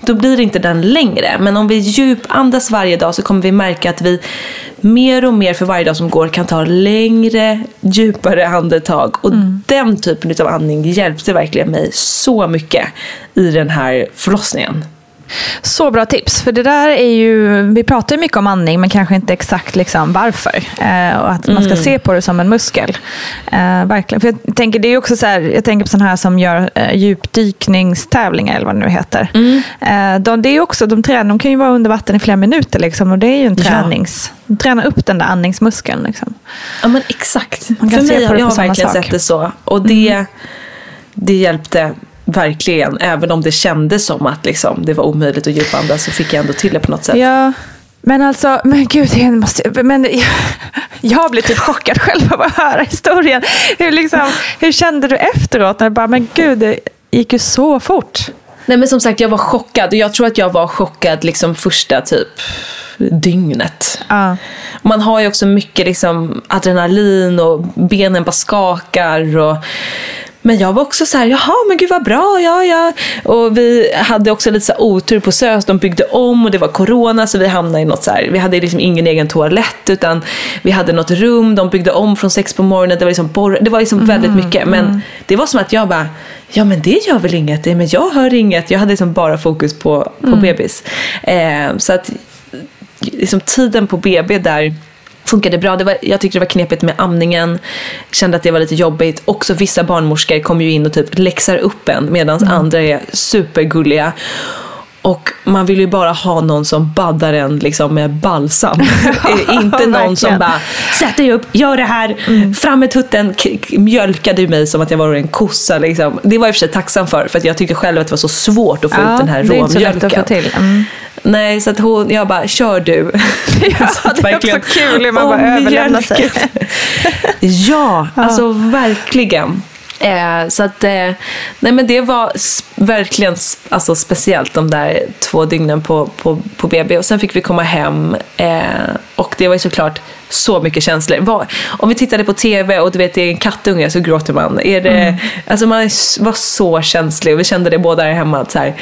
då blir inte den längre. Men om vi djupandas varje dag så kommer vi märka att vi mer och mer för varje dag som går kan ta längre, djupare andetag. Och den typen av andning hjälpte verkligen mig så mycket i den här förlossningen. Så bra tips, för det där är ju, vi pratar ju mycket om andning men kanske inte exakt liksom varför. Eh, och att man ska se på det som en muskel. Eh, verkligen. För jag tänker, det är också så här, jag tänker på sådana här som gör eh, djupdykningstävlingar eller vad det nu heter. Eh, de, det är också, de, tränar, de kan ju vara under vatten i flera minuter liksom, och det är ju en Ja. tränings, träna upp den där andningsmuskeln. Liksom. Ja men exakt. Man kan för se mig, på det jag på har verkligen sak. Mm. sett det så. Och det, det hjälpte verkligen. Även om det kändes som att liksom, det var omöjligt att djupandas så fick jag ändå till det på något sätt. Ja, men alltså, men gud, jag, måste, men, jag, jag blir typ chockad själv av att höra historien. Hur, liksom, hur kände du efteråt? När du bara, men gud, det gick ju så fort. Nej men som sagt jag var chockad och jag tror att jag var chockad liksom första typ dygnet. Ja. Man har ju också mycket liksom adrenalin och benen bara skakar. Och... Men jag var också så här, jaha men gud vad bra, ja ja. Och vi hade också lite så otur på SÖS, de byggde om och det var corona så vi hamnade i något så här, vi hade liksom ingen egen toalett utan vi hade något rum, de byggde om från sex på morgonen, det var liksom, borr, det var liksom väldigt mycket. Men det var som att jag bara, ja men det gör väl inget, men jag hör inget. Jag hade liksom bara fokus på, på bebis. Eh, så att liksom tiden på BB där funkade bra. Det var, jag tyckte det var knepigt med amningen. Kände att det var lite jobbigt. Också vissa barnmorskor kommer ju in och typ läxar upp en medan andra är supergulliga. Och man vill ju bara ha någon som baddar en liksom med balsam. Eh, Inte någon som bara sätt dig upp, gör det här, fram med tutten, mjölkade ju mig som att jag var en kossa. Liksom. Det var jag i och för sig tacksam för, för att jag tyckte själv att det var så svårt att få ut den här det är inte så lätt att råmjölken. få till. Mm. Nej, så att hon, jag bara, kör du. Ja, det är också kul hur man bara överlämnar sig. ja, alltså verkligen. Eh, så att, eh, nej men det var verkligen alltså, speciellt de där två dygnen på, på, på BB. Och sen fick vi komma hem eh, och det var ju såklart så mycket känslor. Var, om vi tittade på TV och du vet det är en kattunge så gråter man. Är det, Alltså man var så känslig och vi kände det båda där hemma. Att så här,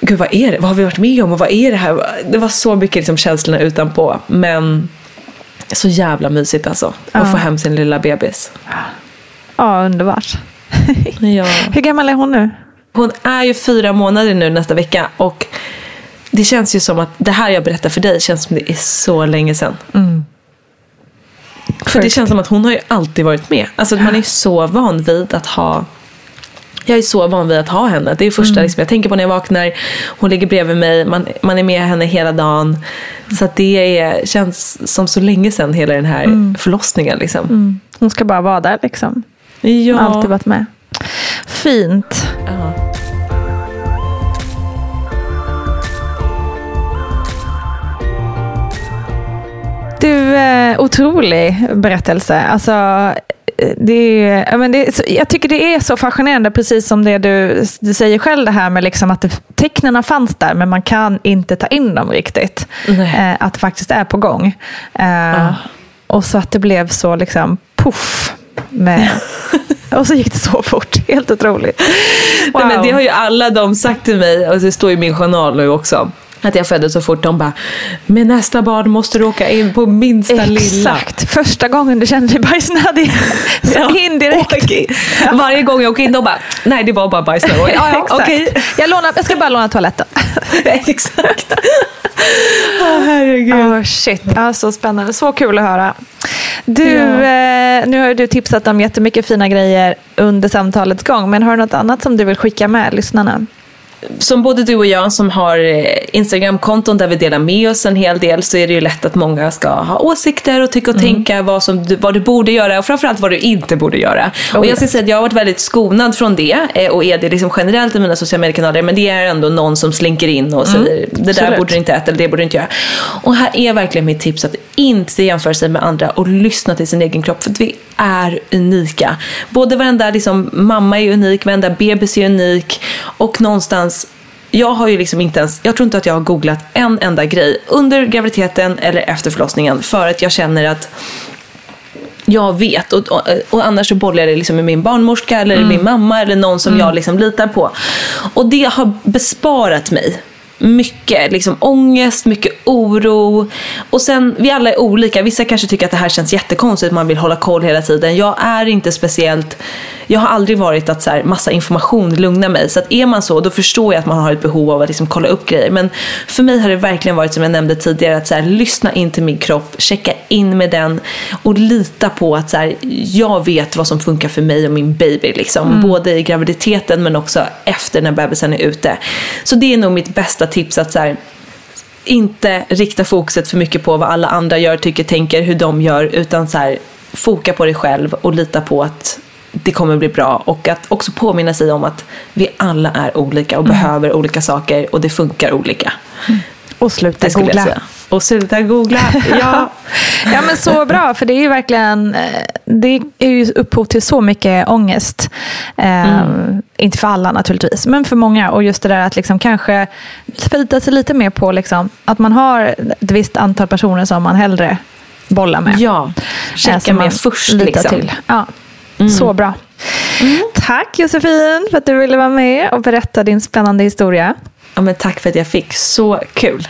Gud vad är det? Vad har vi varit med om och vad är det här? Det var så mycket liksom känslorna utanpå. Men så jävla mysigt alltså. Att Ja. få hem sin lilla bebis. Ja, underbart. Ja. Hur gammal är hon nu? Hon är ju fyra månader nu nästa vecka och det känns ju som att det här jag berättar för dig känns som det är så länge sedan. För det känns som att hon har ju alltid varit med. Alltså man är så van vid att ha jag är så van vid att ha henne. Det är det första liksom, jag tänker på när jag vaknar. Hon ligger bredvid mig. Man, man är med henne hela dagen. Så det är, känns som så länge sedan hela den här förlossningen. Liksom. Hon ska bara vara där liksom. Ja. Alltid varit med. Fint. Ja. Du, eh, otrolig berättelse. Alltså, det ja, men det jag tycker det är så fascinerande, precis som det du, du säger själv, det här med liksom att det, tecknen fanns där, men man kan inte ta in dem riktigt. Eh, att det faktiskt är på gång. Eh, Och så att det blev så liksom. Med, och så gick det så fort. Helt otroligt. Nej, men det har ju alla de sagt till mig, och det står i min journal nu också. Att jag föddes så fort. De bara, med nästa barn måste du åka in på minsta lilla. Exakt. Första gången du kände dig bajsnödig. Sen in direkt. Okej. Varje gång jag åker in, de bara, nej det var bara bajsnödig. Ja, ja, Exakt. okej. Jag, lånar, jag ska bara låna toaletten. Exakt. Åh herregud. Oh, shit, ja, så spännande. Så kul att höra. Du, eh, nu har du tipsat om jättemycket fina grejer under samtalets gång. Men har du något annat som du vill skicka med lyssnarna? Som både du och jag som har eh, Instagram-konton där vi delar med oss en hel del så är det ju lätt att många ska ha åsikter och tycka och tänka vad, som du, vad du borde göra och framförallt vad du inte borde göra. och jag ska säga att jag har varit väldigt skonad från det eh, och är det liksom generellt i mina sociala mediekanaler men det är ändå någon som slinker in och säger det där Absolut. borde du inte äta eller det borde du inte göra. Och här är verkligen mitt tips att inte jämföra sig med andra och lyssna till sin egen kropp för vi är unika. Både varenda liksom, mamma är unik, varenda bebis är unik och någonstans jag har ju liksom inte ens, jag tror inte att jag har googlat en enda grej under graviditeten eller efter förlossningen för att jag känner att jag vet. Och, och, och annars så bollar jag det liksom med min barnmorska eller min mamma eller någon som jag liksom litar på. Och det har besparat mig mycket liksom ångest, mycket oro. Och sen, vi alla är olika. Vissa kanske tycker att det här känns jättekonstigt, man vill hålla koll hela tiden. Jag är inte speciellt, jag har aldrig varit att så här, massa information lugnar mig. Så att är man så, då förstår jag att man har ett behov av att liksom kolla upp grejer. Men för mig har det verkligen varit som jag nämnde tidigare, att så här, lyssna in till min kropp, checka in med den och lita på att så här, jag vet vad som funkar för mig och min baby. Liksom. Både i graviditeten men också efter när bebisen är ute. Så det är nog mitt bästa tips att så här, inte rikta fokuset för mycket på vad alla andra gör, tycker, tänker, hur de gör. Utan så här, foka på dig själv och lita på att det kommer bli bra. Och att också påminna sig om att vi alla är olika och behöver olika saker och det funkar olika. Och sluta googla. Och sluta googla. Ja. Ja men så bra, för det är ju verkligen, eh, det är ju upphov till så mycket ångest. Eh, Inte för alla naturligtvis, men för många. Och just det där att liksom kanske förlita sig lite mer på liksom, att man har ett visst antal personer som man hellre bollar med. ja. Eh, Checka med först. Liksom. Till. Ja. Så bra. Tack Josefin för att du ville vara med och berätta din spännande historia. Ja, men tack för att jag fick. Så kul.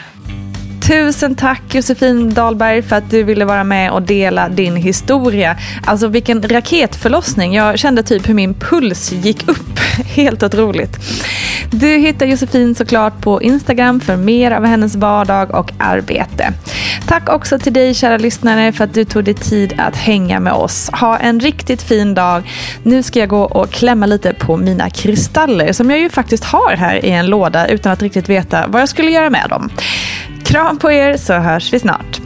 Tusen tack Josefin Dahlberg för att du ville vara med och dela din historia. Alltså vilken raketförlossning. Jag kände typ hur min puls gick upp. Helt otroligt. Du hittar Josefin såklart på Instagram för mer av hennes vardag och arbete. Tack också till dig kära lyssnare för att du tog dig tid att hänga med oss. Ha en riktigt fin dag. Nu ska jag gå och klämma lite på mina kristaller som jag ju faktiskt har här i en låda utan att riktigt veta vad jag skulle göra med dem. Kram på er så hörs vi snart.